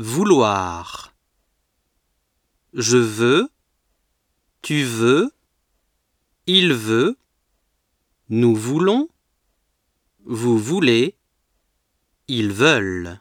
Vouloir. Je veux. Tu veux. Il veut. Nous voulons. Vous voulez. Ils veulent.